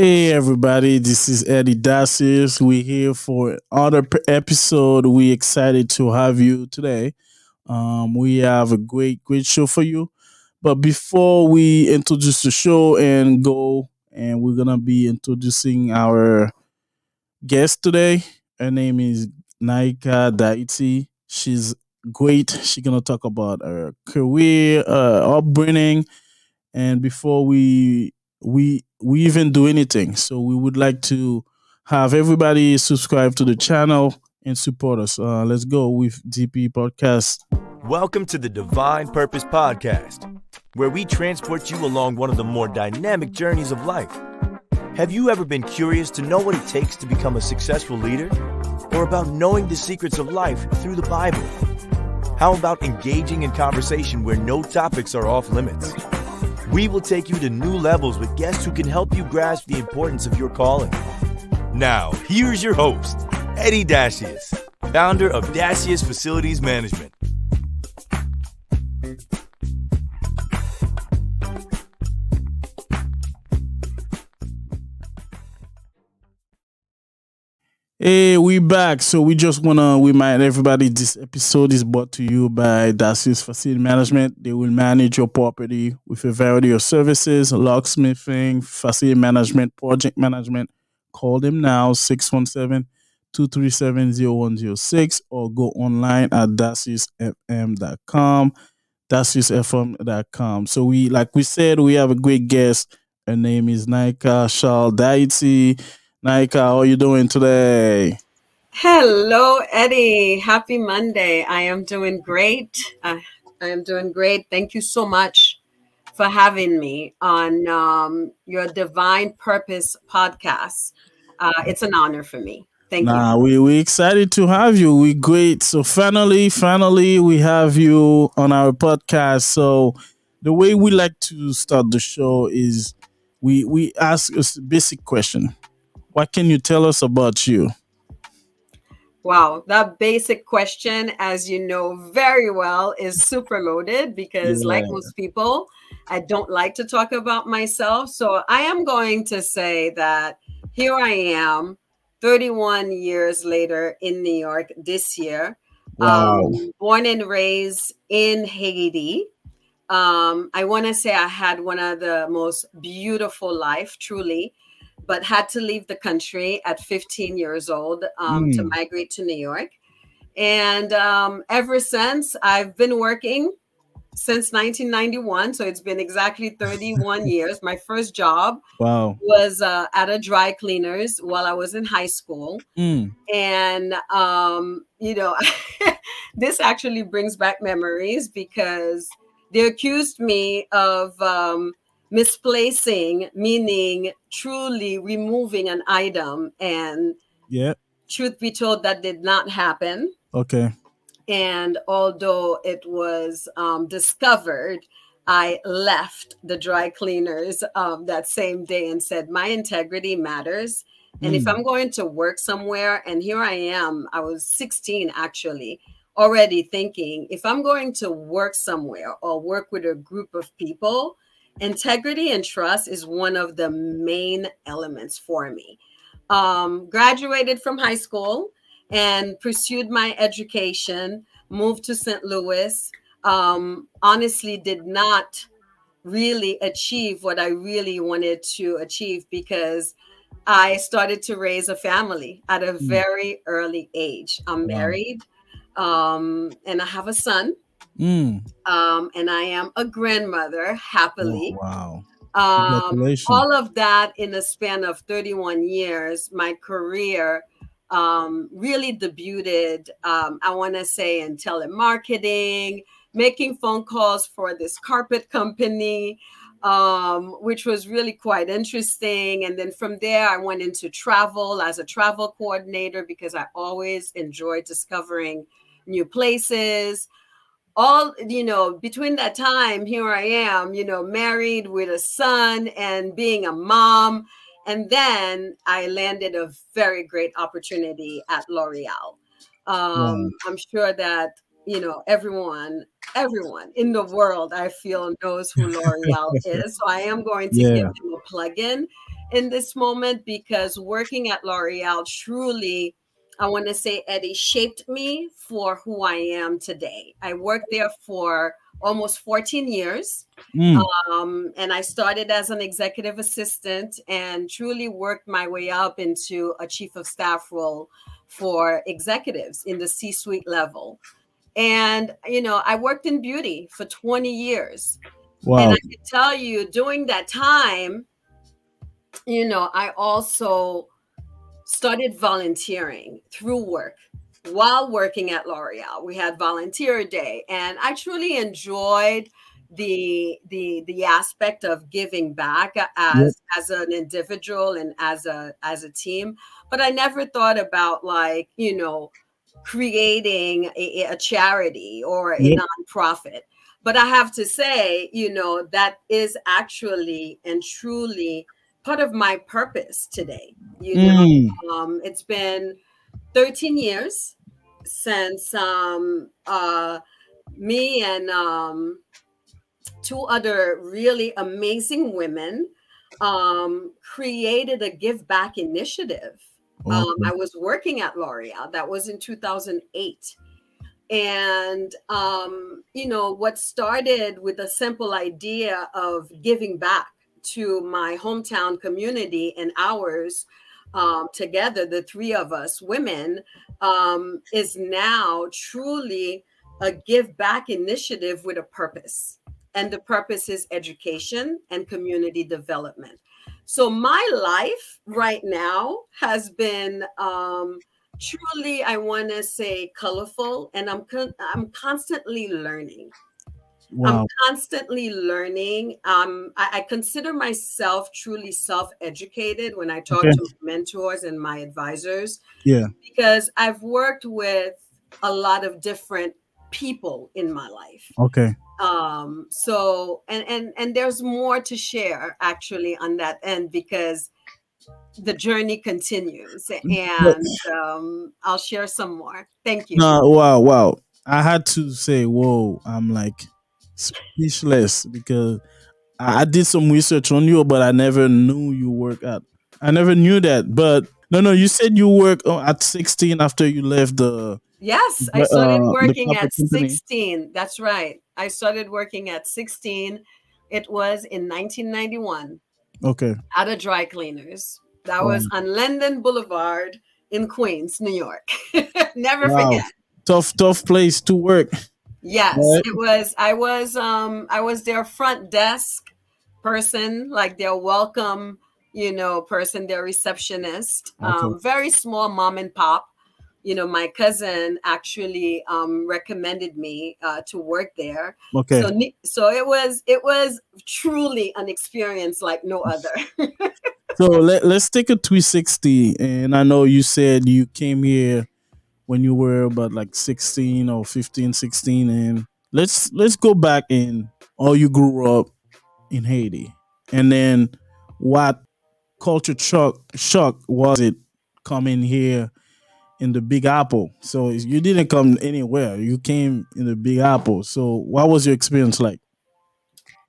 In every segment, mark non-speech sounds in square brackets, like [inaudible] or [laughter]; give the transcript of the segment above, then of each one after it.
Hey everybody, this is Eddy Dacius. We're here for another episode. We're excited to have you today. Um, we have a great, great show for you. But before we introduce the show and go, and we're gonna be introducing our guest today. Her name is Naika D'Haiti. She's great. She's gonna talk about her career, uh, upbringing, and before we we we even do anything so we would like to have everybody subscribe to the channel and support us uh, let's go with dp podcast Welcome to the Divine Purpose Podcast, where we transport you along one of the more dynamic journeys of life. Have you ever been curious to know what it takes to become a successful leader? Or about knowing the secrets of life through the Bible? How about engaging in conversation where no topics are off limits? We will take you to new levels with guests who can help you grasp the importance of your calling. Now, here's your host, Eddy Dacius, founder of Dacius Facilities Management. Hey we back. So we just wanna remind everybody this episode is brought to you by dacius facility management. They will manage your property with a variety of services locksmithing facility management project management. Call them now 617 237 0106 or go online at daciusfm.com daciusfm.com so we like we said we have a great guest. Her name is Naika Shal D'Haiti. Naika, how are you doing today? Hello, Eddy. Happy Monday. I am doing great. Uh, I am doing great. Thank you so much for having me on um, your Divine Purpose podcast. Uh, it's an honor for me. Thank you. Nah, we we excited to have you. We great. So finally, finally, we have you on our podcast. So the way we like to start the show is we we ask a basic question. What can you tell us about you? Wow, that basic question, as you know very well, is super loaded because, like most people, I don't like to talk about myself. So I am going to say that here I am, 31 years later in New York this year, Wow. um, born and raised in Haiti. Um, I want to say I had one of the most beautiful life, truly, but had to leave the country at 15 years old um, to Mm. migrate to New York. And um, ever since, I've been working since 1991. So it's been exactly 31 [laughs] years. My first job Wow. was uh, at a dry cleaners while I was in high school Mm. and um, you know [laughs] this actually brings back memories because they accused me of um, misplacing meaning truly removing an item and Yeah. truth be told that did not happen Okay. and although it was um, discovered i left the dry cleaners um, that same day and said my integrity matters and if Mm. i'm going to work somewhere and here i am i was 16 actually already thinking if i'm going to work somewhere or work with a group of people integrity and trust is one of the main elements for me. Um, graduated from high school and pursued my education moved to st louis um, honestly did not really achieve what i really wanted to achieve because i started to raise a family at a Mm. very early age. I'm married um, and i have a son Mm. um, and i am a grandmother Oh, happily wow. um, all of that in a span of 31 years, my career um, really debuted, um, I want to say, in telemarketing, making phone calls for this carpet company, um, which was really quite interesting. And then from there, I went into travel as a travel coordinator because I always enjoyed discovering new places all you know between that time here i am you know married with a son and being a mom and then i landed a very great opportunity at l'oreal um, Wow. i'm sure that you know everyone everyone in the world i feel knows who l'oreal [laughs] is so i am going to Yeah. give them a plug in in this moment because working at L'Oreal truly, I want to say, Eddy, shaped me for who I am today. I worked there for almost 14 years. Mm. Um, and I started as an executive assistant and truly worked my way up into a chief of staff role for executives in the C suite level. And, you know, I worked in beauty for 20 years. Wow. And I can tell you during that time, you know, I also started volunteering through work while working at L'Oreal. We had volunteer day, and I truly enjoyed the the the aspect of giving back as yep. as an individual and as a as a team but i never thought about like you know creating a, a charity or a yep. nonprofit but i have to say you know that is actually and truly part of my purpose today you know mm. um, it's been 13 years since um, uh, me and um, two other really amazing women um, created a give back initiative. Um, I was working at L'Oreal. That was in 2008. And, um, you know, what started with a simple idea of giving back to my hometown community and ours um, together, the three of us women, um, is now truly a give back initiative with a purpose. And the purpose is education and community development. So my life right now has been um, truly, I want to say, colorful, and I'm con- I'm constantly learning. Wow. I'm constantly learning. Um, I, I, consider myself truly self-educated when I talk okay. to mentors and my advisors. Yeah. Because I've worked with a lot of different people in my life. Okay. Um, so and and and there's more to share actually on that end because the journey continues and um I'll share some more. Thank you. No, wow, wow. I had to say, whoa, I'm like speechless because I, I did some research on you, but I never knew you work at. I never knew that. But no, no, you said you work uh, at 16 after you left the. Yes, I started uh, working at 16. That's right. I started working at 16. It was in 1991. Okay. At a dry cleaners. That was um, on Linden Boulevard in Queens, New York. [laughs] Never wow. forget. Tough, tough place to work. Yes, right? it was. I was um I was their front desk person, like their welcome, you know, person, their receptionist. Okay. Um, very small mom and pop. You know, my cousin actually um, recommended me uh, to work there. Okay. So, so it was it was truly an experience like no other. [laughs] so let, let's take a 360 and i know you said you came here when you were about like 16 or 15 16 and let's let's go back in all you grew up in haiti. And then what culture shock shock was it coming here in the big apple? So you didn't come anywhere. You came in the big apple. So what was your experience like?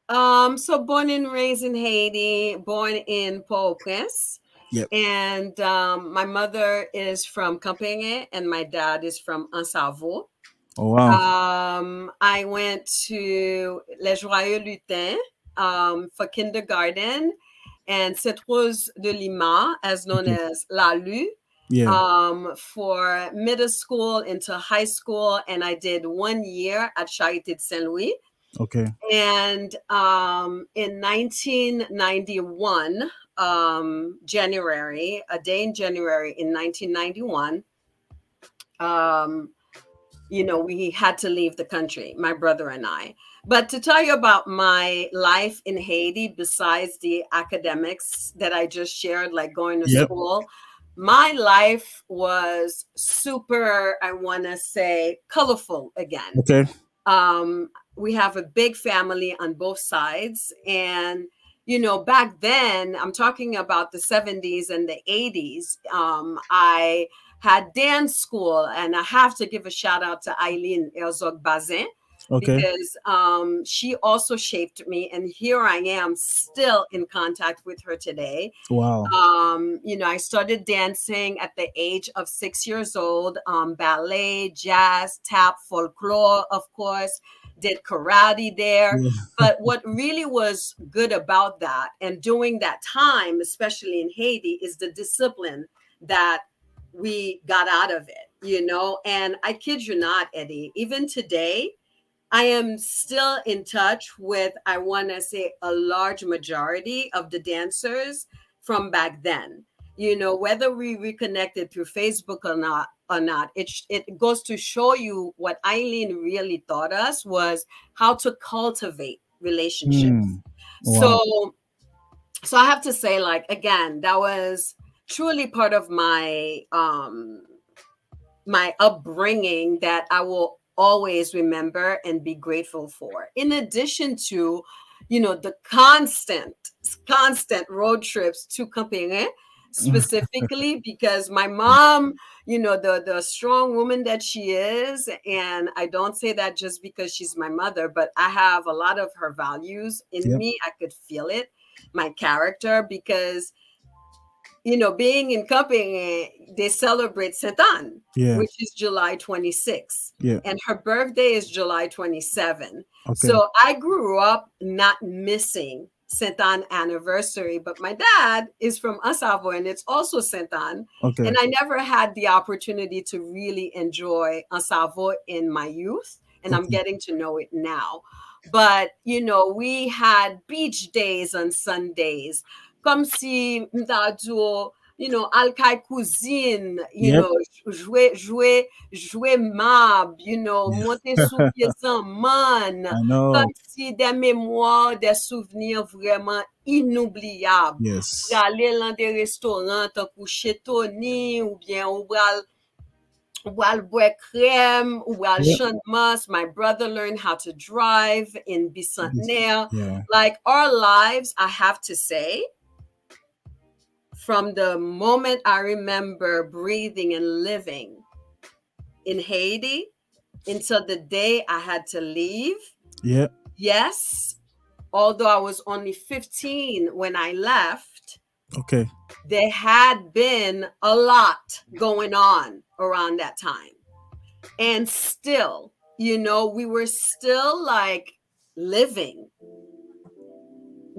Um so born and raised in haiti born in port-au-prince Yep. And um, my mother is from Camp-Perrin and my dad is from Anse-à-Veau. Oh, wow. Um, I went to Les Joyeux Lutins um, for kindergarten and Sainte Rose de Lima, as known okay. as Lalue, yeah. um, for middle school into high school. And I did one year at Charité de Saint Louis. Okay. And um, in 1991, um, January, a day in January in 1991, um, you know, we had to leave the country, my brother and I. But to tell you about my life in Haiti, besides the academics that I just shared, like going to yep. school, my life was super, I want to say, colorful again. Okay. Um, we have a big family on both sides. And you know, back then, I'm talking about the 70s and the 80s. Um, I had dance school, and I have to give a shout out to Eileen Herzog Bazin. Okay. because um, she also shaped me, and here I am, still in contact with her today. Wow. Um, you know, I started dancing at the age of six years old. Um, ballet, jazz, tap, folklore, of course. Did karate there. Yeah. But what really was good about that and during that time, especially in Haiti, is the discipline that we got out of it, you know. And I kid you not, Eddy, even today, I am still in touch with, I want to say, a large majority of the dancers from back then. You know, whether we reconnected through Facebook or not, or not, it it goes to show you what Eileen really taught us was how to cultivate relationships. Mm. Wow. So, so I have to say, like again, that was truly part of my um my upbringing that I will always remember and be grateful for. In addition to, you know, the constant, constant road trips to Camp-Perrin, [laughs] specifically because my mom, you know, the the strong woman that she is, and I don't say that just because she's my mother, but I have a lot of her values in Yep. me. I could feel it, my character, because you know, being in Camp-Perrin, they celebrate Anne yeah. which is July 26th. Yeah. And her birthday is July 27. Okay. So I grew up not missing Saint Anne anniversary, but my dad is from Anse-à-Veau and it's also Saint Anne. okay. And I never had the opportunity to really enjoy Anse-à-Veau in my youth. And I'm getting to know it now. But, you know, we had beach days on Sundays. Comme si, mm, mdadjo, you know, alkai cuisine, you Yep. know, jouer, jouer, jouer mab, you know, Yeah. monter sous [laughs] pieds man. I know. Comme si des mémoires, des souvenirs vraiment inoubliables Yes. aller dans des restaurants tant que chez Tony ou bien ou bral ou bral boire crème ou bral Yep. chant mas. My brother learned how to drive in Bicentenaire. Yeah. Like our lives, I have to say, from the moment I remember breathing and living in Haiti until the day I had to leave, Yeah. yes, although I was only 15 when I left, Okay. there had been a lot going on around that time. And still, you know, we were still like living.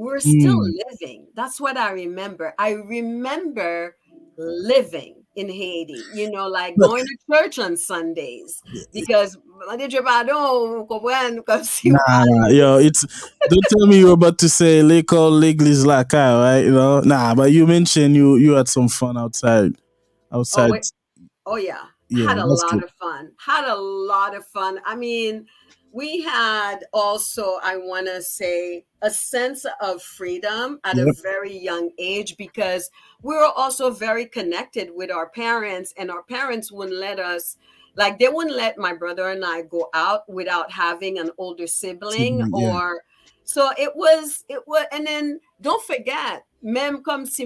We're still Mm. living. That's what I remember. I remember living in Haiti, you know, like going to church on Sundays because Nah, yo, it's don't tell me you're about to say Lake Legley's like right? You know, nah, but you mentioned you you had some fun outside, outside. wait. Oh yeah. Yeah, had a lot good. of fun. Had a lot of fun. I mean, we had also, I want to say, a sense of freedom at a very young age because we were also very connected with our parents, and our parents wouldn't let us. Like they wouldn't let my brother and I go out without having an older sibling Sibling, yeah. or so it was it was and then don't forget même comme si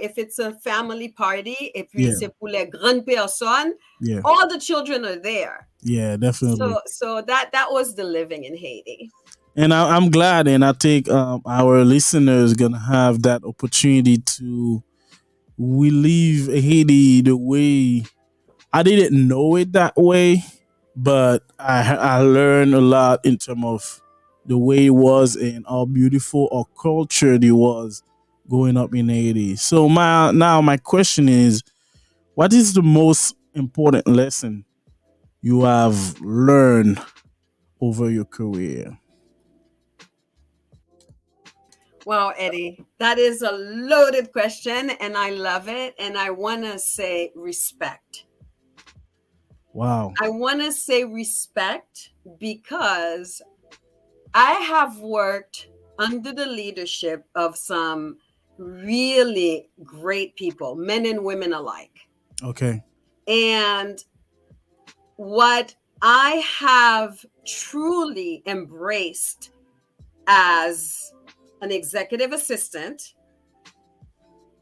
if it's a family party et puis Yeah. c'est pour les grandes personnes Yeah, all the children are there yeah, definitely. so so that that was the living in haiti and I, I'm glad, and I think um, our listeners gonna have that opportunity to relive Haiti the way I didn't know it that way, but I I learned a lot in terms of the way it was and how beautiful or cultured it was growing up in Haiti. So my now my question is, what is the most important lesson you have learned over your career? wow eddy that is a loaded question and i love it and i want to say respect Wow. I want to say respect because I have worked under the leadership of some really great people, men and women alike. Okay. And what I have truly embraced as an executive assistant,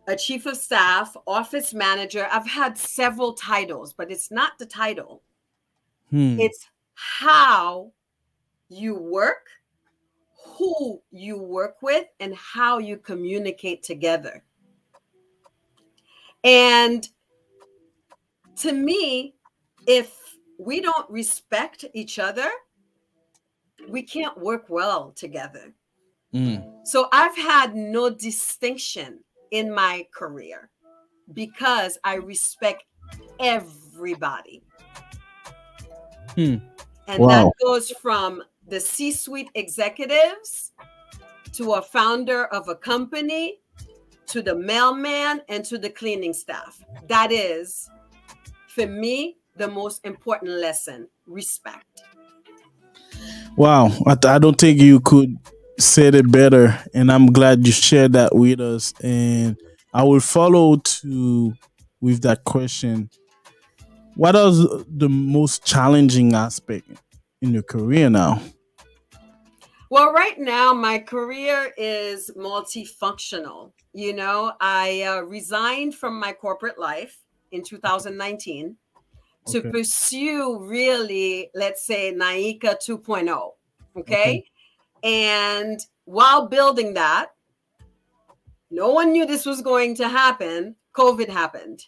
a chief of staff, office manager, I've had several titles, but it's not the title Hmm. it's how you work, who you work with, and how you communicate together. And to me, if we don't respect each other, we can't work well together. Mm. So I've had no distinction in my career because I respect everybody. Hmm. And wow. that goes from the C suite executives to a founder of a company to the mailman and to the cleaning staff. That is, for me, the most important lesson respect. Wow. I, I don't think you could said it better. And I'm glad you shared that with us. And I will follow to with that question. What is the most challenging aspect in your career now? Well, right now, my career is multifunctional. You know, I uh, resigned from my corporate life in 2019 okay. to pursue really, let's say, Naika 2.0. Okay? okay. And while building that, no one knew this was going to happen. COVID happened.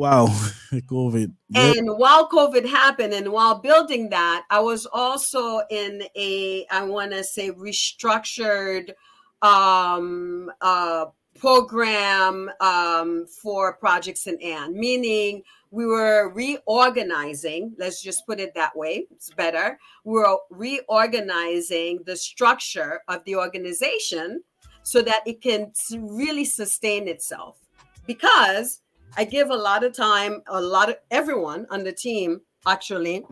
Wow, [laughs] COVID. And while COVID happened and while building that, I was also in a, I want to say, restructured um, uh, program um, for Projects St. Anne, meaning we were reorganizing, let's just put it that way, it's better. We were reorganizing the structure of the organization so that it can really sustain itself. Because I give a lot of time, a lot of everyone on the team actually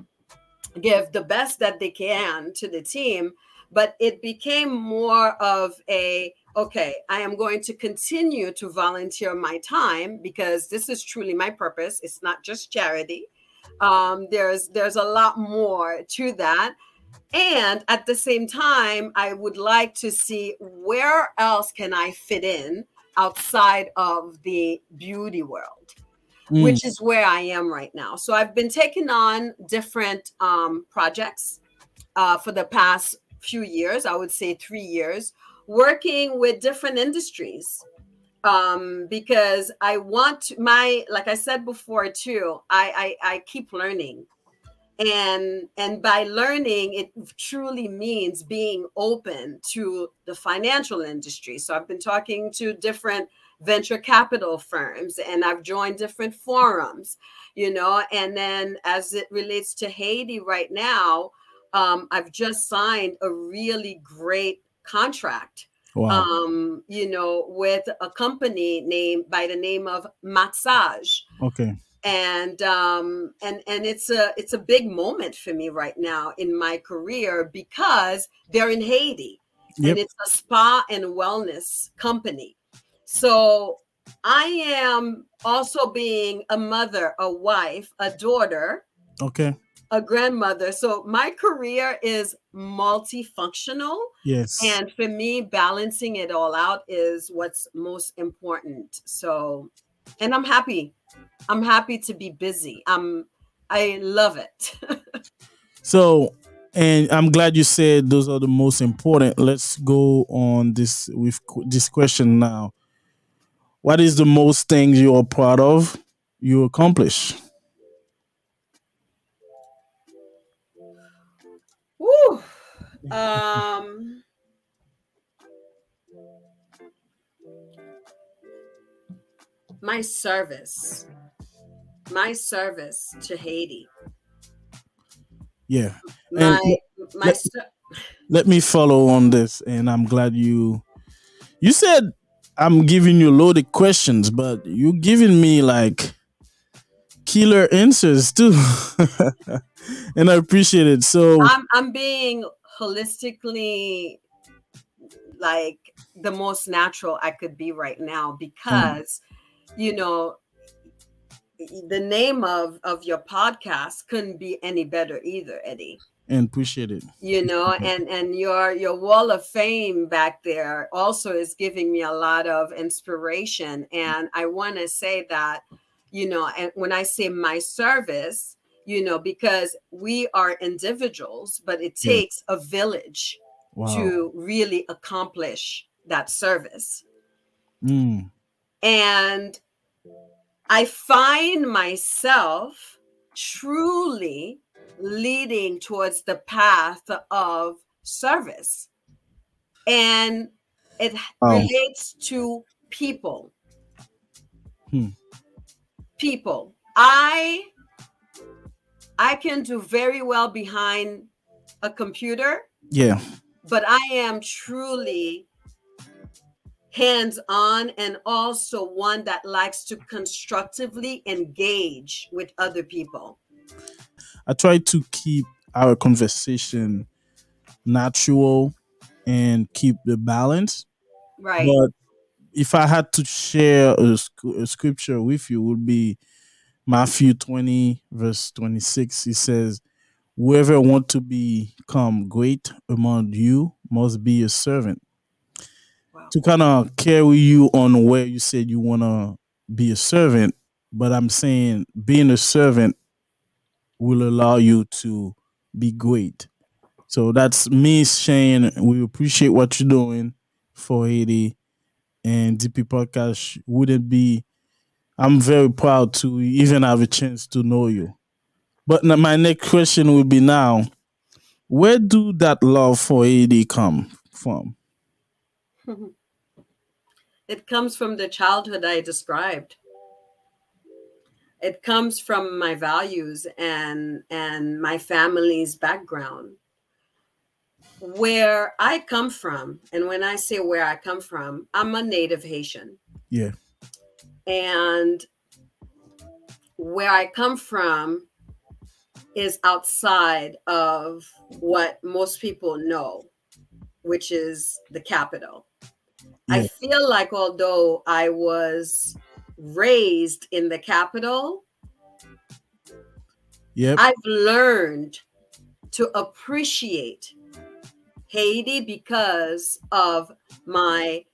give the best that they can to the team, but it became more of a okay, I am going to continue to volunteer my time because this is truly my purpose. It's not just charity. Um, there's there's a lot more to that. And at the same time, I would like to see where else can I fit in outside of the beauty world, mm. which is where I am right now. So I've been taking on different um, projects uh, for the past few years, I would say three years, working with different industries um because i want my like i said before too I, I i keep learning and and by learning it truly means being open to the financial industry so i've been talking to different venture capital firms and i've joined different forums you know and then as it relates to haiti right now um, i've just signed a really great contract. Wow. Um, you know, with a company named by the name of MAXAGE. Okay. And um and and it's a it's a big moment for me right now in my career because they're in Haiti. Yep. And it's a spa and wellness company. So I am also being a mother, a wife, a daughter. Okay a grandmother. So my career is multifunctional. Yes. And for me, balancing it all out is what's most important. So, and I'm happy. I'm happy to be busy. I'm I love it. [laughs] so, and I'm glad you said those are the most important. Let's go on this with this question now. What is the most things you are proud of you accomplish? Um, my service, my service to Haiti. Yeah. My, my let, let me follow on this, and I'm glad you you said I'm giving you loaded questions, but you're giving me like killer answers too. [laughs] and I appreciate it. So I'm I'm being holistically like the most natural I could be right now mm. because mm. You know the name of of your podcast couldn't be any better either Eddy and appreciate it you know and and your your wall of fame back there also is giving me a lot of inspiration and I want to say that you know and when I say my service you know, because we are individuals, but it Yeah. takes a village Wow. to really accomplish that service. Mm. And I find myself truly leading towards the path of service. And it Wow. relates to people. Hmm. People. I I can do very well behind a computer, Yeah. but I am truly hands on and also one that likes to constructively engage with other people. I try to keep our conversation natural and keep the balance. Right. But if I had to share a, a scripture with you, would be Matthew 20, verse 26. He says, Whoever want to become great among you must be a servant. To kind of carry you on where you said you want to be a servant, but I'm saying being a servant will allow you to be great. So that's me saying we appreciate what you're doing for Haiti and DP Podcast wouldn't be I'm very proud to even have a chance to know you. But my next question would be now, where do that love for Haiti come from? [laughs] It comes from the childhood I described. It comes from my values and and my family's background. Where I come from, and when I say where I come from, I'm a native Haitian. Yeah. And where I come from is outside of what most people know, which is the capital. I feel like although I was raised in the capital, Yep. I've learned to appreciate Haiti because of my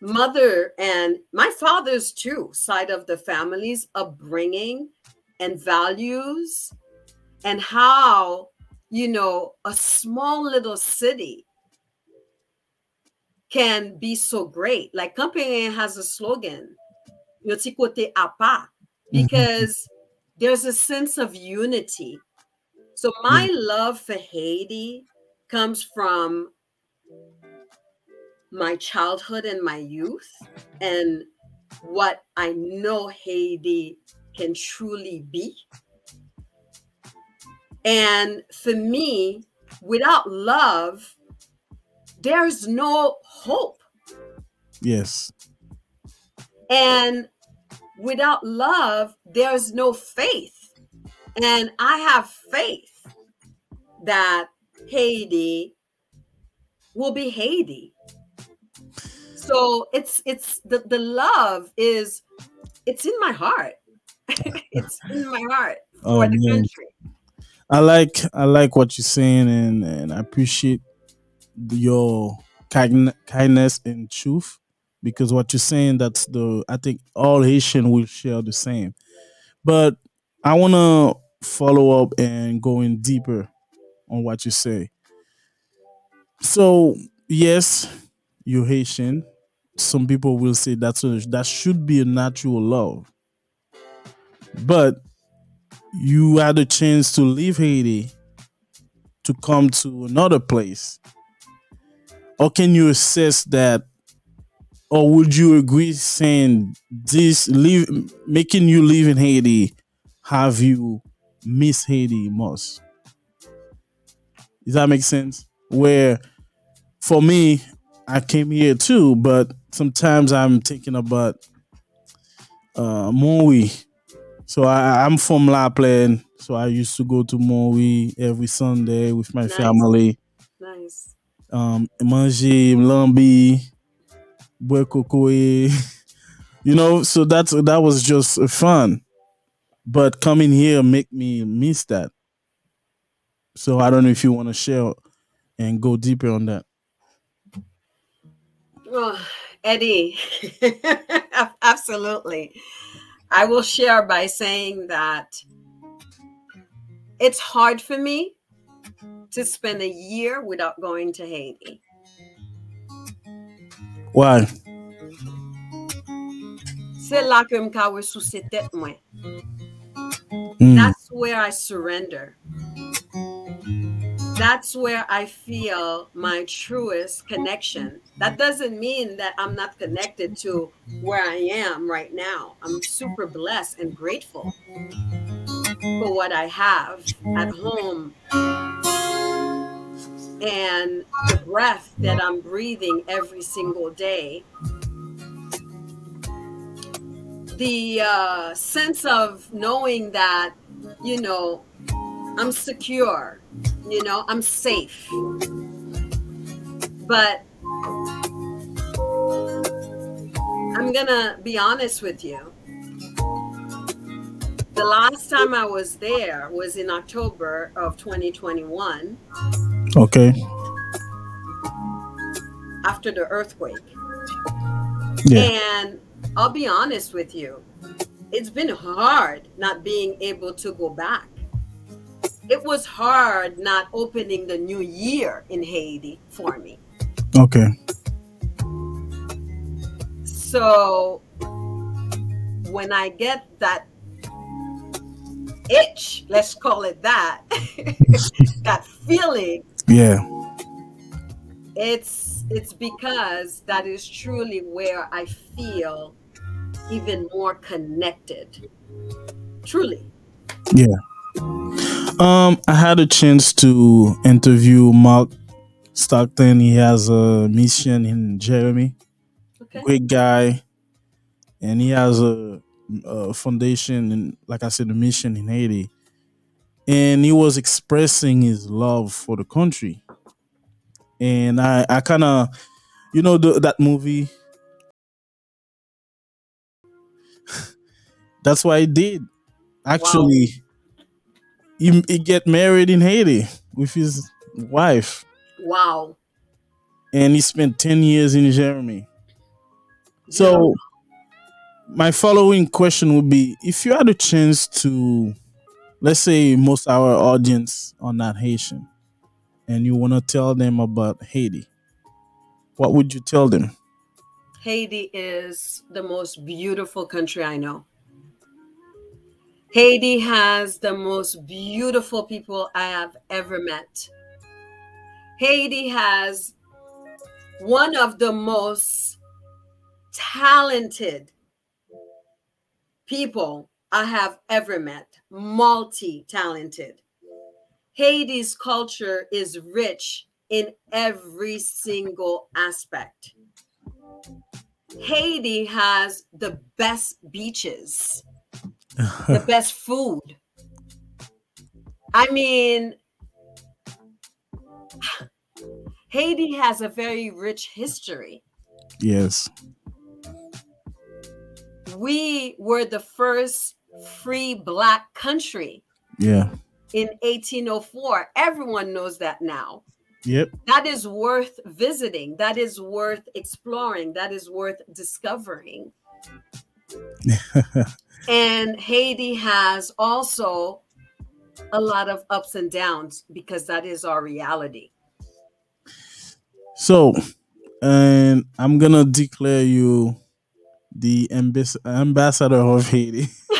mother and my father's too side of the family's upbringing and values and how you know a small little city can be so great. Like company has a slogan "Yo ti kote apa," mm-hmm. because there's a sense of unity. So mm-hmm. my love for haiti comes from my childhood and my youth and what I know Haiti can truly be. And for me, without love, there's no hope. Yes. And without love, there's no faith. And I have faith that Haiti will be Haiti. So it's it's the, the love is it's in my heart. [laughs] it's in my heart [laughs] Oh, for the man. country. I like I like what you're saying and, and I appreciate your kind, kindness and truth because what you're saying that's the I think all Haitian will share the same. But I want to follow up and go in deeper on what you say. So yes, you're Haitian. Some people will say that's a, that should be a natural love, but you had a chance to leave Haiti to come to another place. Or can you assess that? Or would you agree saying this leave making you live in Haiti have you miss Haiti most? Does that make sense? Where for me, I came here too, but sometimes I'm thinking about uh Maui. So I, I'm from La Plaine, so I used to go to Maui every Sunday with my Nice. family. Nice. Um, manger lambi, boire cocoa. [laughs] You know, so that's that was just fun. But coming here make me miss that. So I don't know if you want to share and go deeper on that. Oh, Eddy, [laughs] absolutely. I will share by saying that it's hard for me to spend a year without going to Haiti. Why? C'est là que m'kawe sous se tête mwen. Mm, That's where I surrender. That's where I feel my truest connection. That doesn't mean that I'm not connected to where I am right now. I'm super blessed and grateful for what I have at home and the breath that I'm breathing every single day. The uh, sense of knowing that, you know, I'm secure, you know, I'm safe. But I'm gonna be honest with you. The last time I was there was in October of 2021 okay. after the earthquake. Yeah. And I'll be honest with you, it's been hard not being able to go back. It was hard not opening the new year in Haiti for me. Okay. So when I get that itch, let's call it that, [laughs] that feeling, Yeah. it's it's because that is truly where I feel even more connected. Truly. Yeah. Um, I had a chance to interview Mark Stockton. He has a mission in Jérémie. Okay. Great guy, and he has a, a foundation and, like I said, a mission in Haiti. And he was expressing his love for the country. And I, I kind of, you know, the, that movie. [laughs] That's why he did. Actually, he, he get married in Haiti with his wife, Wow. and he spent ten years in Jérémie. So, my following question would be: If you had a chance to, let's say, most our audience are not Haitian, and you want to tell them about Haiti, what would you tell them? Haiti is the most beautiful country I know. Haiti has the most beautiful people I have ever met. Haiti has one of the most talented people I have ever met, multi talented. Haiti's culture is rich in every single aspect. Haiti has the best beaches, the [laughs] best food. I mean, [sighs] Haiti has a very rich history. yes. We were the first free black country Yeah. in 1804. Everyone knows that now. Yep. That is worth visiting. That is worth exploring. That is worth discovering. [laughs] And Haiti has also a lot of ups and downs because that is our reality. So, and I'm gonna declare you the ambas- ambassador of Haiti. [laughs]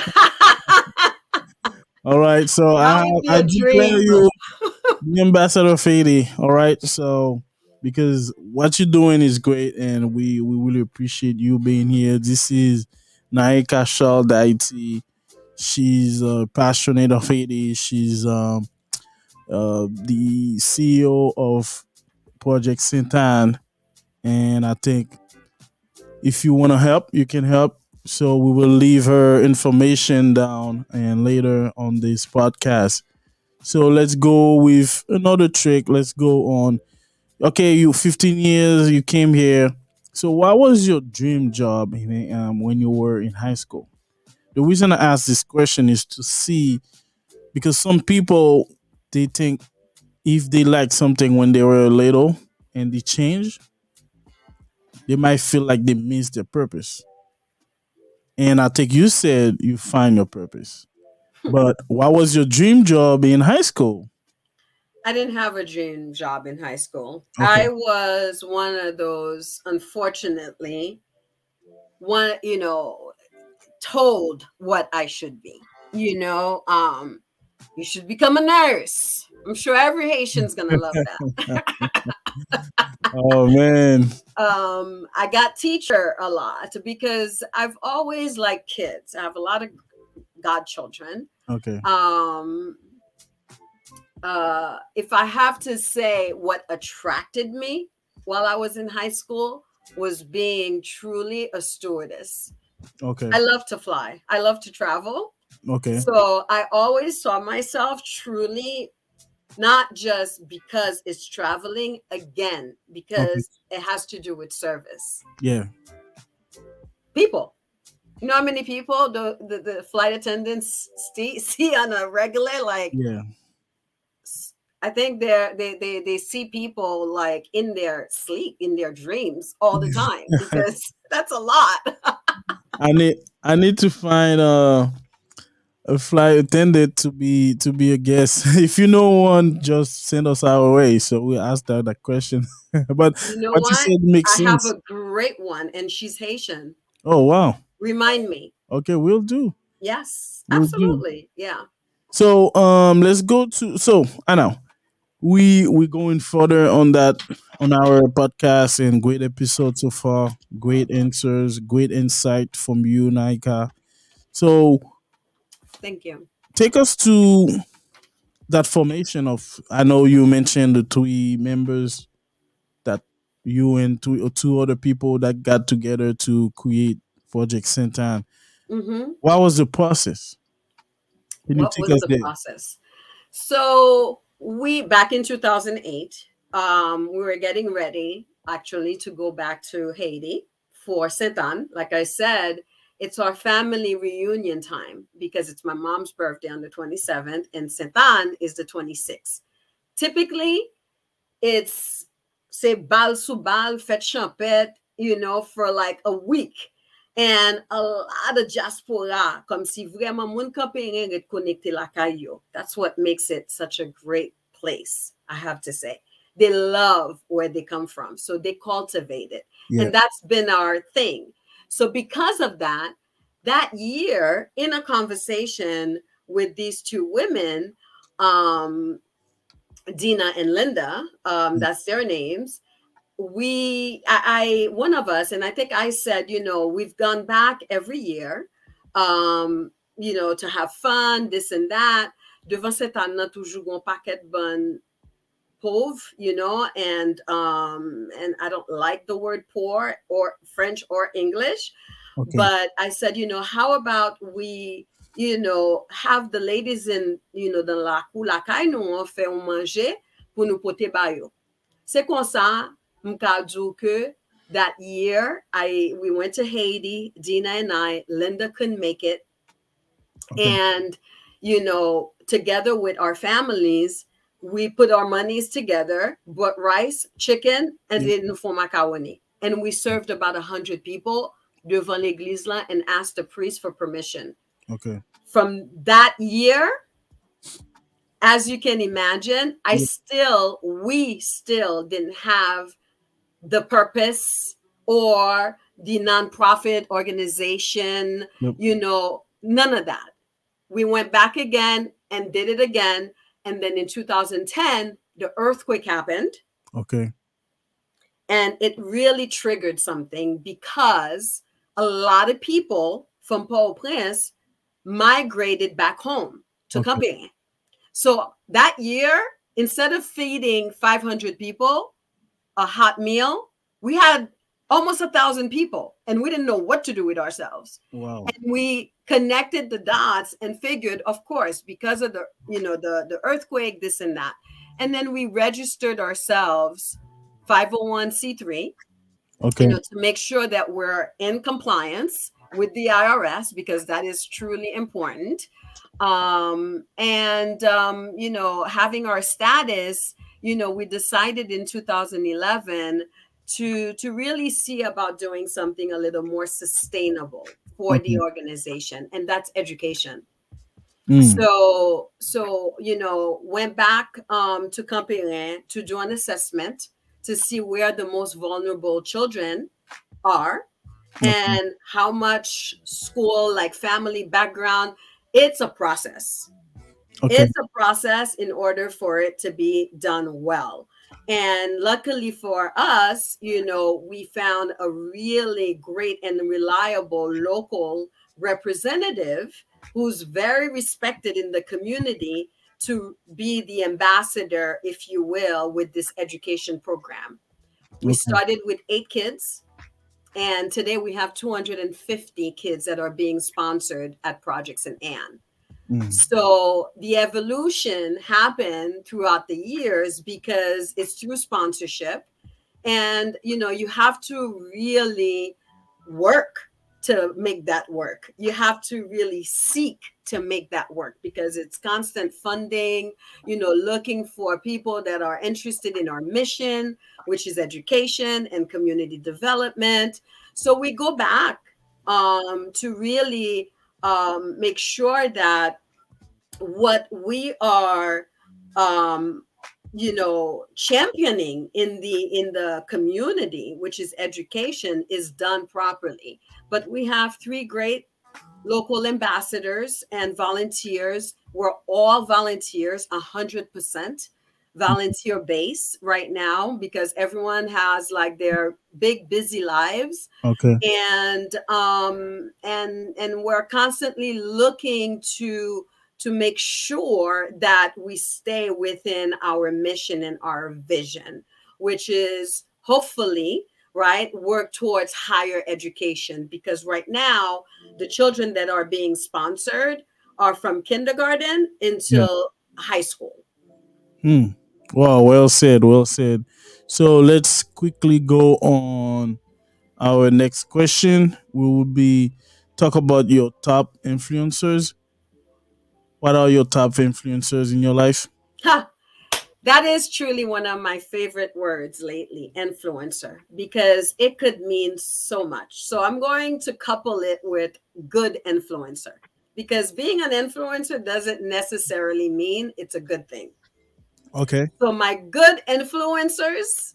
All right, so I, I declare you [laughs] the ambassador of Haiti. All right, so because what you're doing is great, and we we really appreciate you being here. This is Naika Shaw D'Haiti. She's a passionate of Haiti. She's um uh the CEO of Project St. Anne, and I think if you want to help, you can help. So we will leave her information down and later on this podcast. So let's go with another trick. Let's go on. Okay, you 15 years, you came here. So what was your dream job in, um, when you were in high school? The reason I ask this question is to see because some people they think if they like something when they were little and they change, they might feel like they missed their purpose. And I think you said you find your purpose. [laughs] but what was your dream job in high school? I didn't have a dream job in high school. Okay. I was one of those, unfortunately, one, you know, told what I should be. You know, um, you should become a nurse. I'm sure every Haitian's gonna love that. [laughs] [laughs] Oh man. um, I got teacher a lot because I've always liked kids. I have a lot of godchildren. Okay. um uh if i have to say what attracted me while i was in high school was being truly a stewardess Okay. i love to fly i love to travel Okay. so i always saw myself truly not just because it's traveling again because it has to do with service Yeah. people you know how many people the the, the flight attendants see, [laughs] see on a regular like Yeah. i think they're they they they see people like in their sleep, in their dreams all the [laughs] time because [laughs] that's a lot. I need I need to find uh, a flight attendant to be to be a guest. [laughs] if you know one, just send us our way. So we asked that that question. [laughs] but You know what you said makes I have a great one, and she's Haitian. oh wow. Remind me. Okay, we'll do. Yes, Will do. absolutely. Yeah. So um let's go to so I know we we're going further on that on our podcast and great episode so far. Great answers, great insight from you, Naika. So Thank you. take us to that formation of I know you mentioned the three members that you and two or two other people that got together to create Project St. Anne. hmm What was the process? Can you What take was us the there? process? So we back in 2008, um, we were getting ready actually to go back to Haiti for Saint Anne. Like I said, it's our family reunion time because it's my mom's birthday on the 27th and Saint is the 26th. Typically, it's say bal sous bal, fête champette, you know, for like a week. And a lot of diaspora, comme si vraiment moun campé get connecté la caillou. That's what makes it such a great place, I have to say. They love where they come from, so they cultivate it. Yeah. And that's been our thing. So because of that, that year in a conversation with these two women, um, Dina and Linda, um, that's their names. We, I, I, one of us, and I think I said, you know, we've gone back every year, um, you know, to have fun, this and that. Devant cette année, toujours un paquet bon pauvre, you know, and um, and I don't like the word poor or French or English. Okay. But I said, you know, how about we, you know, have the ladies in, you know, dans la cour, la caille, nous on fait un manger pour nous porter bayo. C'est comme ça, m'ka dou que that year, I we went to Haiti, Dina and I, Linda couldn't make it. Okay. And, you know, together with our families, we put our monies together, bought rice, chicken, and mm. Yeah. did nous font macaroni. And we served about 100 people devant l'église là and asked the priest for permission. Okay. From that year, as you can imagine, I Yeah. still, we still didn't have the purpose or the nonprofit organization, Yep. you know, none of that. We went back again and did it again. And then in 2010, the earthquake happened Okay. and it really triggered something because a lot of people from Port-au-Prince migrated back home to Okay. So that year, instead of feeding 500 people a hot meal, we had almost a thousand people and we didn't know what to do with ourselves Wow. and we connected the dots and figured of course because of the you know the the earthquake this and that and then we registered ourselves 501c3 Okay. you know to make sure that we're in compliance with the irs because that is truly important um and um you know having our status you know we decided in 2011 to to really see about doing something a little more sustainable for the Mhm. organization and that's education Mm. So, so you know, went back um, to Camp-Perrin to do an assessment to see where the most vulnerable children are okay. and how much school, like family background. It's a process. Okay. It's a process in order for it to be done well. And luckily for us, you know, we found a really great and reliable local representative who's very respected in the community to be the ambassador, if you will, with this education program. We started with eight kids, and today we have 250 kids that are being sponsored at Projects St. Anne. Mm. So the evolution happened throughout the years because it's through sponsorship. And you know, you have to really work to make that work. You have to really seek to make that work because it's constant funding, you know, looking for people that are interested in our mission, which is education and community development. So we go back um, to really um, make sure that what we are um, you know championing in the in the community which is education is done properly. But we have three great local ambassadors and volunteers. We're all volunteers 100% volunteer base right now because everyone has like their big busy lives okay and um and and we're constantly looking to to make sure that we stay within our mission and our vision, which is hopefully right work towards higher education because right now the children that are being sponsored are from kindergarten until yeah. high school hmm. Wow well said well said so let's quickly go on our next question we will be talk about your top influencers what are your top influencers in your life? Ha! That is truly one of my favorite words lately, influencer, because it could mean so much. So I'm going to couple it with good influencer because being an influencer doesn't necessarily mean it's a good thing. Okay. So my good influencers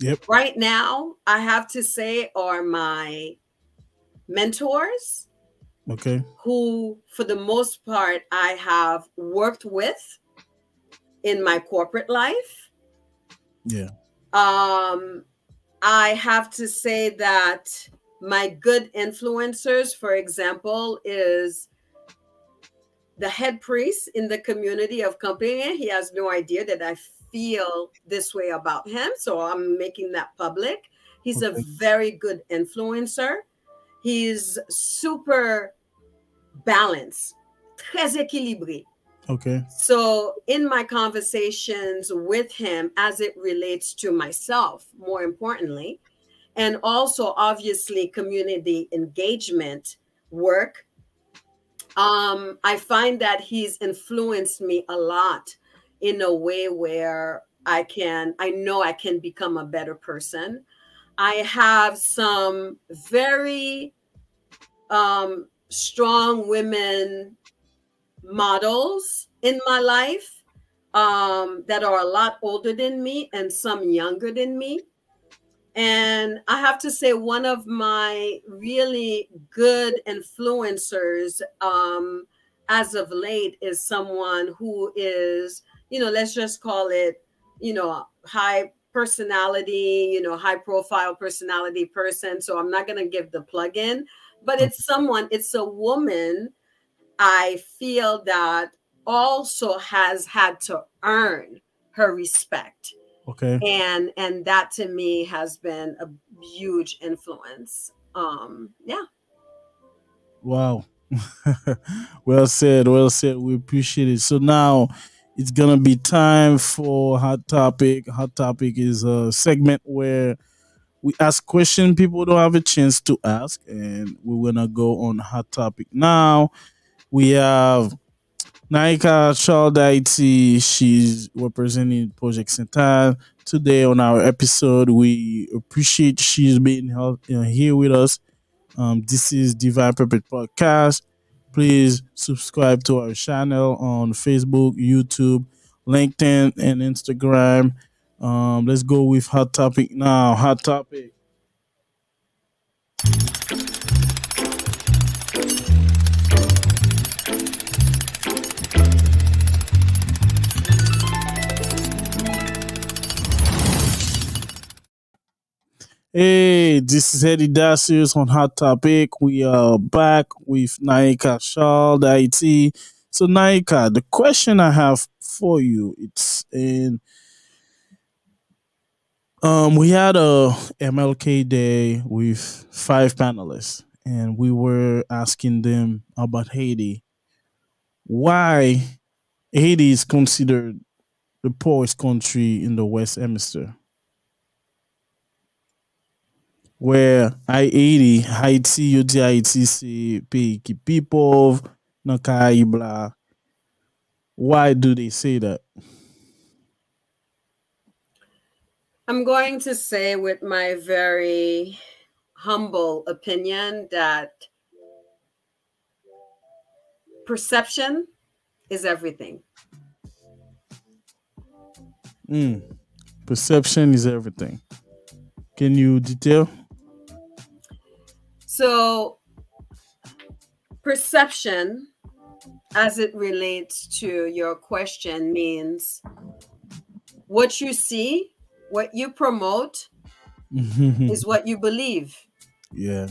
Yep. Right now, I have to say are my mentors, Okay. Who, for the most part, I have worked with in my corporate life. Yeah. Um, I have to say that my good influencers, for example, is the head priest in the community of Camp-Perrin. He has no idea that I feel this way about him. So I'm making that public. He's okay. a very good influencer. He's super balanced, très équilibré. Okay. So, in my conversations with him, as it relates to myself, more importantly, and also obviously community engagement work, um, I find that he's influenced me a lot in a way where I can, I know I can become a better person. I have some very um, strong women models in my life um, that are a lot older than me and some younger than me. And I have to say, one of my really good influencers um, as of late is someone who is, you know, let's just call it, you know, high personality, you know, high profile personality person. So I'm not going to give the plug in, but it's someone, it's a woman I feel that also has had to earn her respect. Okay. And and that to me has been a huge influence. Um yeah. Wow. [laughs] well said, well said. We appreciate it. So now it's gonna be time for hot topic. Hot topic is a segment where we ask questions people don't have a chance to ask, and we're gonna go on hot topic now. We have Naika Chaldaiti. She's representing Project. Anne today on our episode. We appreciate she's being here with us. Um, this is Divine Purpose Podcast. Please subscribe to our channel on Facebook, YouTube, LinkedIn, and Instagram. Um, let's go with hot topic now. Hot topic. Hey, this is Eddy Dacius on Hot Topic. We are back with Naika D'Haiti. So, Naika, the question I have for you, it's in um we had a MLK day with five panelists and we were asking them about Haiti. Why Haiti is considered the poorest country in the West Hemisphere? Where I-80 Haiti yo di Haiti se pays ki pov nan Caraïbe la. Why do they say that? I'm going to say with my very humble opinion that perception is everything. Mm. Perception is everything. Can you detail? So, perception, as it relates to your question, means what you see, what you promote, [laughs] is what you believe. yeah.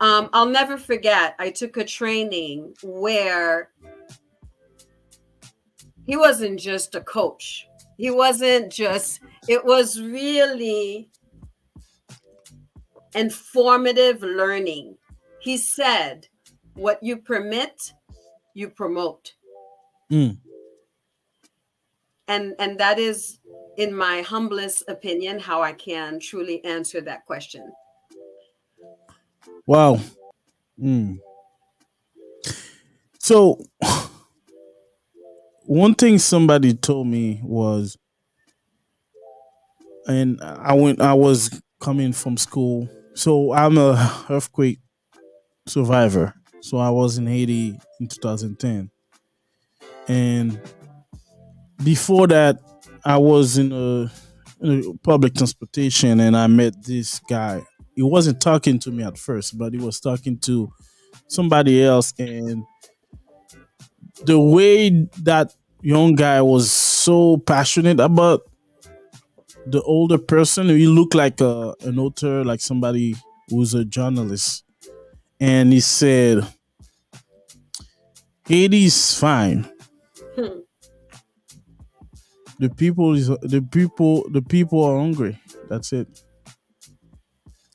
Um, I'll never forget, I took a training where he wasn't just a coach, he wasn't just, it was really informative learning. He said, What you permit, you promote. Mm. And, and that is, in my humblest opinion, how I can truly answer that question. Wow. Mm. So, [sighs] one thing somebody told me was, and I went, I was coming from school. So I'm a earthquake survivor. So I was in Haiti in 2010, and before that, I was in a, in a public transportation, and I met this guy. He wasn't talking to me at first, but he was talking to somebody else, and the way that young guy was so passionate about the older person he looked like a, an author like somebody who's a journalist. And he said haiti's fine. Hmm. the people is the people the people are hungry. That's it.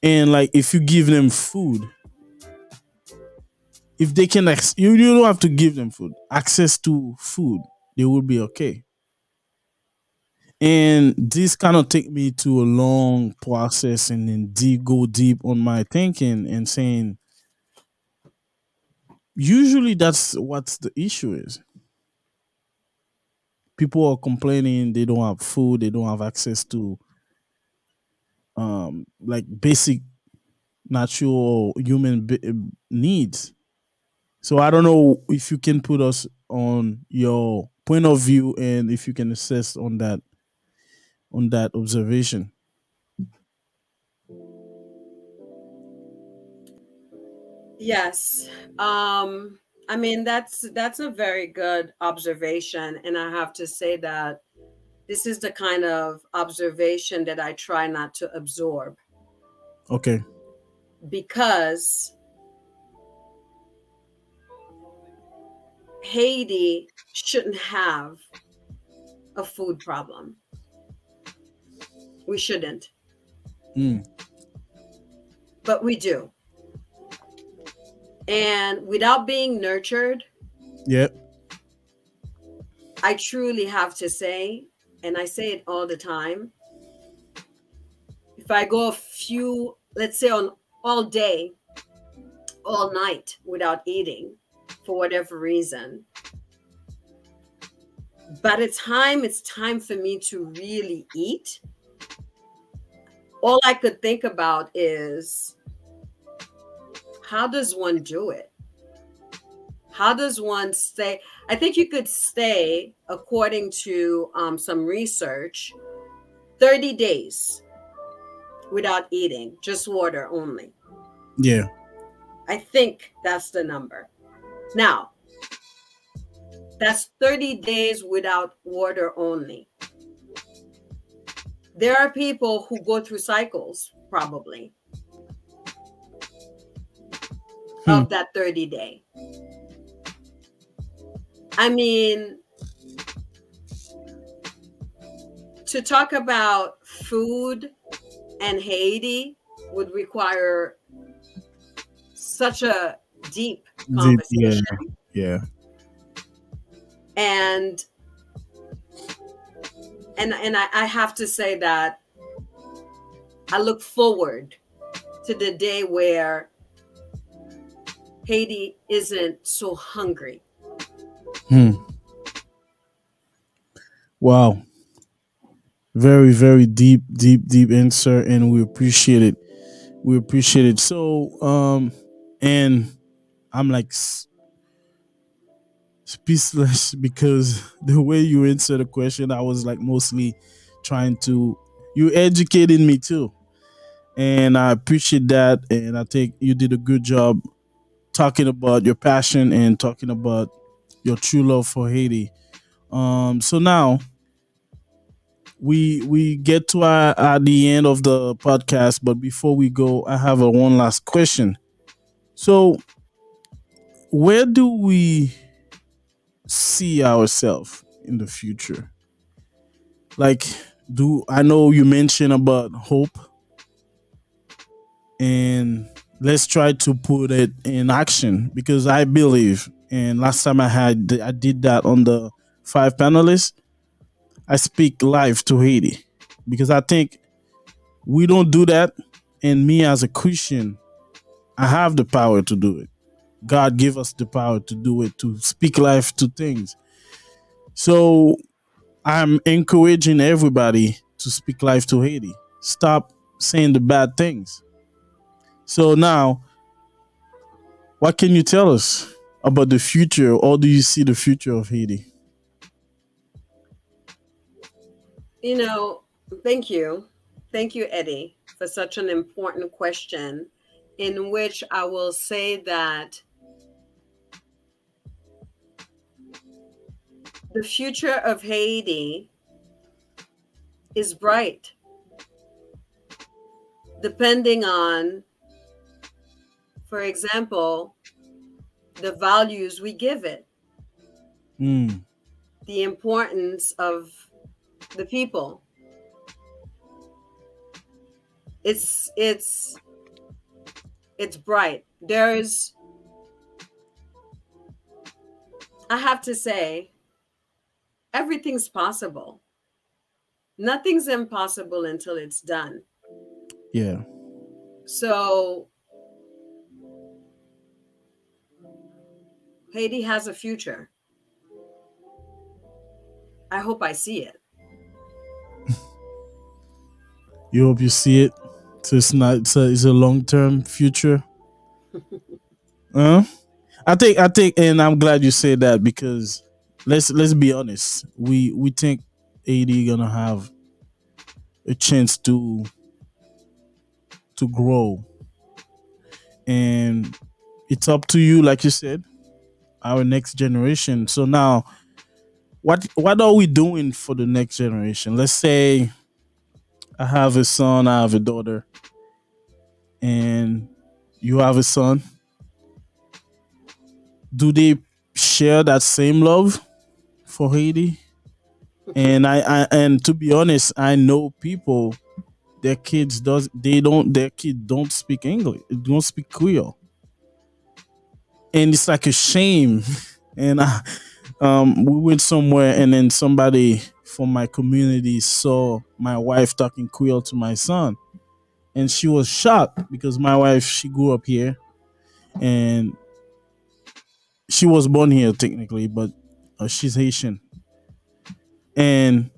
And like if you give them food if they can you, you don't have to give them food. Access to food they will be okay and this kind of take me to a long process and then deep go deep on my thinking and saying usually that's what the issue is. People are complaining they don't have food they don't have access to um like basic natural human be- needs. So i don't know if you can put us on your point of view and if you can assess on that on that observation Yes. Um, I mean that's that's a very good observation. And I have to say that this is the kind of observation that I try not to absorb okay because Haiti shouldn't have a food problem. We shouldn't, Mm. but we do. And without being nurtured, yep I truly have to say, and I say it all the time, if I go a few, let's say on all day, all night without eating for whatever reason, by the time it's time for me to really eat, all I could think about is how does one do it? How does one stay? I think you could stay, according to um, some research, 30 days without eating, just water only. Yeah. I think that's the number. Now, that's 30 days without water only. There are people who go through cycles, probably, Hmm. of that 30 day. I mean, to talk about food and Haiti would require such a deep Deep, conversation. Yeah. and and and I, I have to say that I look forward to the day where Haiti isn't so hungry. Hmm. Wow. Very, very deep, deep, deep answer, and we appreciate it. We appreciate it. So, um, and I'm like speechless [laughs] because the way you answer the question, I was like mostly trying to you educated me too, and I appreciate that. And I think you did a good job talking about your passion and talking about your true love for Haiti. Um, so now we we get to our, at the end of the podcast, but before we go, I have a one last question. So, where do we see ourselves in the future? Like, do I know you mentioned about hope, and let's try to put it in action because I believe. And last time I had I did that on the five panelists. I speak life to Haiti because I think we don't do that. And me as a Christian, I have the power to do it. God give us the power to do it, to speak life to things. So I'm encouraging everybody to speak life to Haiti. Stop saying the bad things. So now, what can you tell us about the future, or do you see the future of Haiti? You know, thank you. Thank you, Eddy, for such an important question, in which I will say that the future of Haiti is bright, depending on, for example, the values we give it, Mm, the importance of the people. It's it's it's bright. There's I have to say everything's possible. Nothing's impossible until it's done. yeah. So Haiti has a future. I hope I see it. [laughs] You hope you see it. So it's not. It's a, it's a long term future. [laughs] huh? I think. I think, and I'm glad you said that because let's let's be honest. We we think AD gonna have a chance to to grow, and it's up to you, like you said, our next generation. So now, what what are we doing for the next generation? Let's say I have a son, I have a daughter, and you have a son. Do they share that same love for Haiti? And I, I and to be honest, I know people their kids does they don't their kid don't speak English, don't speak Creole. And it's like a shame. [laughs] And I um we went somewhere and then somebody from my community saw my wife talking Creole to my son. And she was shocked because my wife she grew up here and she was born here technically, but uh, she's Haitian. And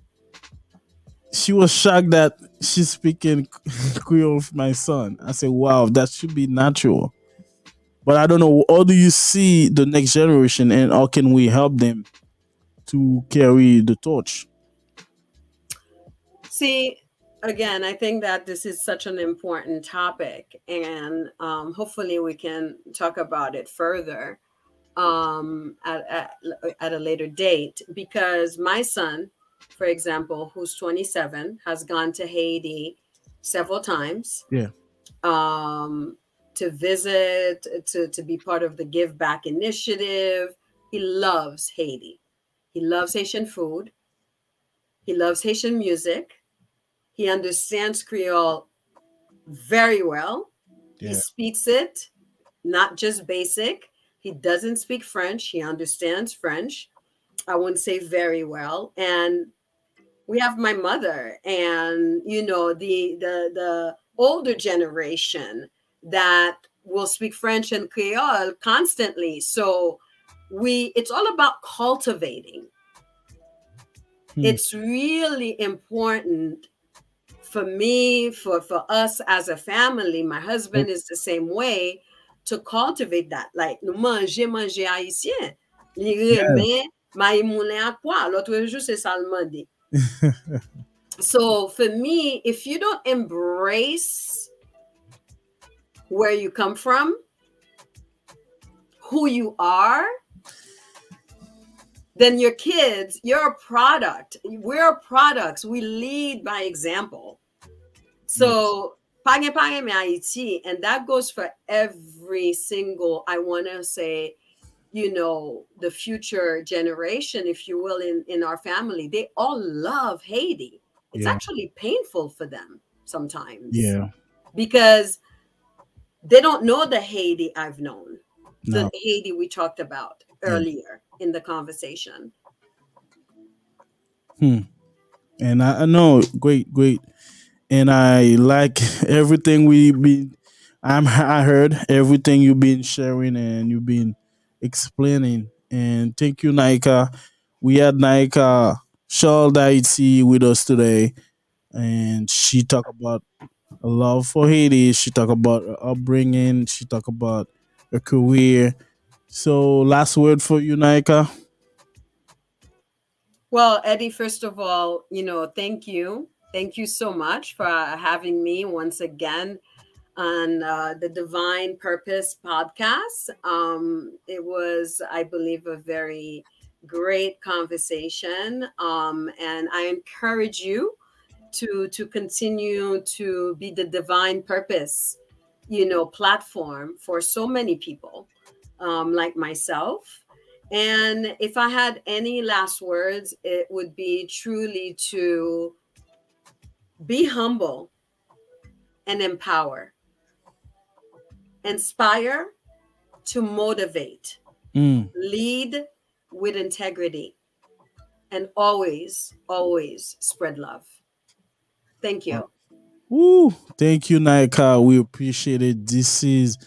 she was shocked that she's speaking [laughs] Creole with my son. I said, "Wow, that should be natural." But I don't know. How do you see the next generation, and how can we help them to carry the torch? See, again, I think that this is such an important topic, and um, hopefully we can talk about it further um, at, at, at a later date. Because my son, for example, who's 27, has gone to Haiti several times. Yeah. Um, to visit, to, to be part of the Give Back initiative. He loves Haiti. He loves Haitian food. He loves Haitian music. He understands Creole very well. Yeah. He speaks it, not just basic. He doesn't speak French. He understands French. I wouldn't say very well. And we have my mother and you know the the the older generation that will speak French and Creole constantly. So we it's all about cultivating. Hmm. It's really important for me, for for us as a family. My husband is the same way to cultivate that. Like nous manger manger haïtien. Li moulin à quoi? L'autre jour c'est ça le [laughs] so for me, if you don't embrace where you come from, who you are, then your kids, you're a product. We're products. We lead by example. So, pange pange me Haiti, and that goes for every single, I want to say, you know, the future generation, if you will, in, in our family. They all love Haiti. It's yeah. actually painful for them sometimes. Yeah. Because they don't know the Haiti I've known, no. the Haiti we talked about earlier in the conversation. Hmm. And I, I know, great, great, and I like everything we been. I'm I heard everything you've been sharing and you've been explaining. And thank you, Naika. We had Naika Shaw D'Haiti with us today, and she talked about a love for Haiti. She talked about her upbringing. She talked about her career. So, last word for you, Naika. Well, Eddy, first of all, you know, thank you. Thank you so much for having me once again on uh, the Divine Purpose podcast. Um, it was, I believe, a very great conversation. Um, and I encourage you to to continue to be the divine purpose you know platform for so many people um, like myself and if i had any last words it would be truly to be humble and empower inspire to motivate mm. lead with integrity and always always spread love Thank you. Woo! Thank you, Naika. We appreciate it. This is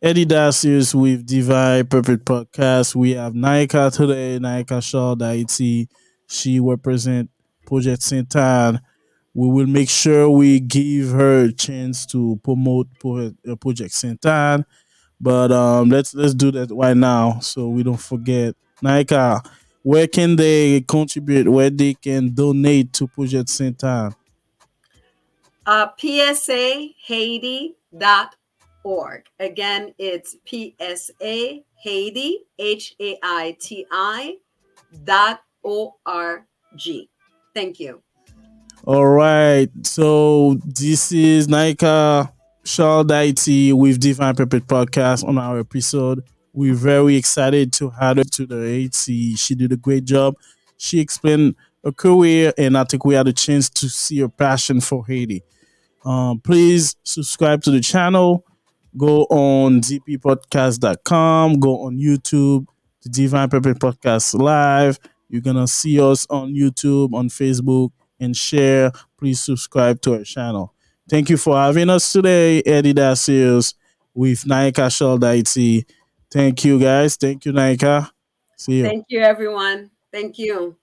Eddy Dacius with Divine Perfect Podcast. We have Naika today, Naika Shaw D'Haiti. She represent Project Saint Anne. We will make sure we give her a chance to promote uh, Project Saint Anne. But um, let's let's do that right now so we don't forget. Naika, where can they contribute? Where they can donate to Project Saint Anne? Uh, PSAHaiti.org. Again, it's PSA Haiti, H A I T I dot O R G. Thank you. All right. So this is Naika Shaldaiti with Divine Purpose Podcast on our episode. We're very excited to have her to the HC. She did a great job. She explained her career, and I think we had a chance to see her passion for Haiti. Um, please subscribe to the channel. Go on dppodcast.com. Go on YouTube, the Divine Purpose Podcast Live. You're going to see us on YouTube, on Facebook, and share. Please subscribe to our channel. Thank you for having us today, Eddy Dacius with Naika Shaldaiti. Thank you, guys. Thank you, Naika. See you. Thank you, everyone. Thank you.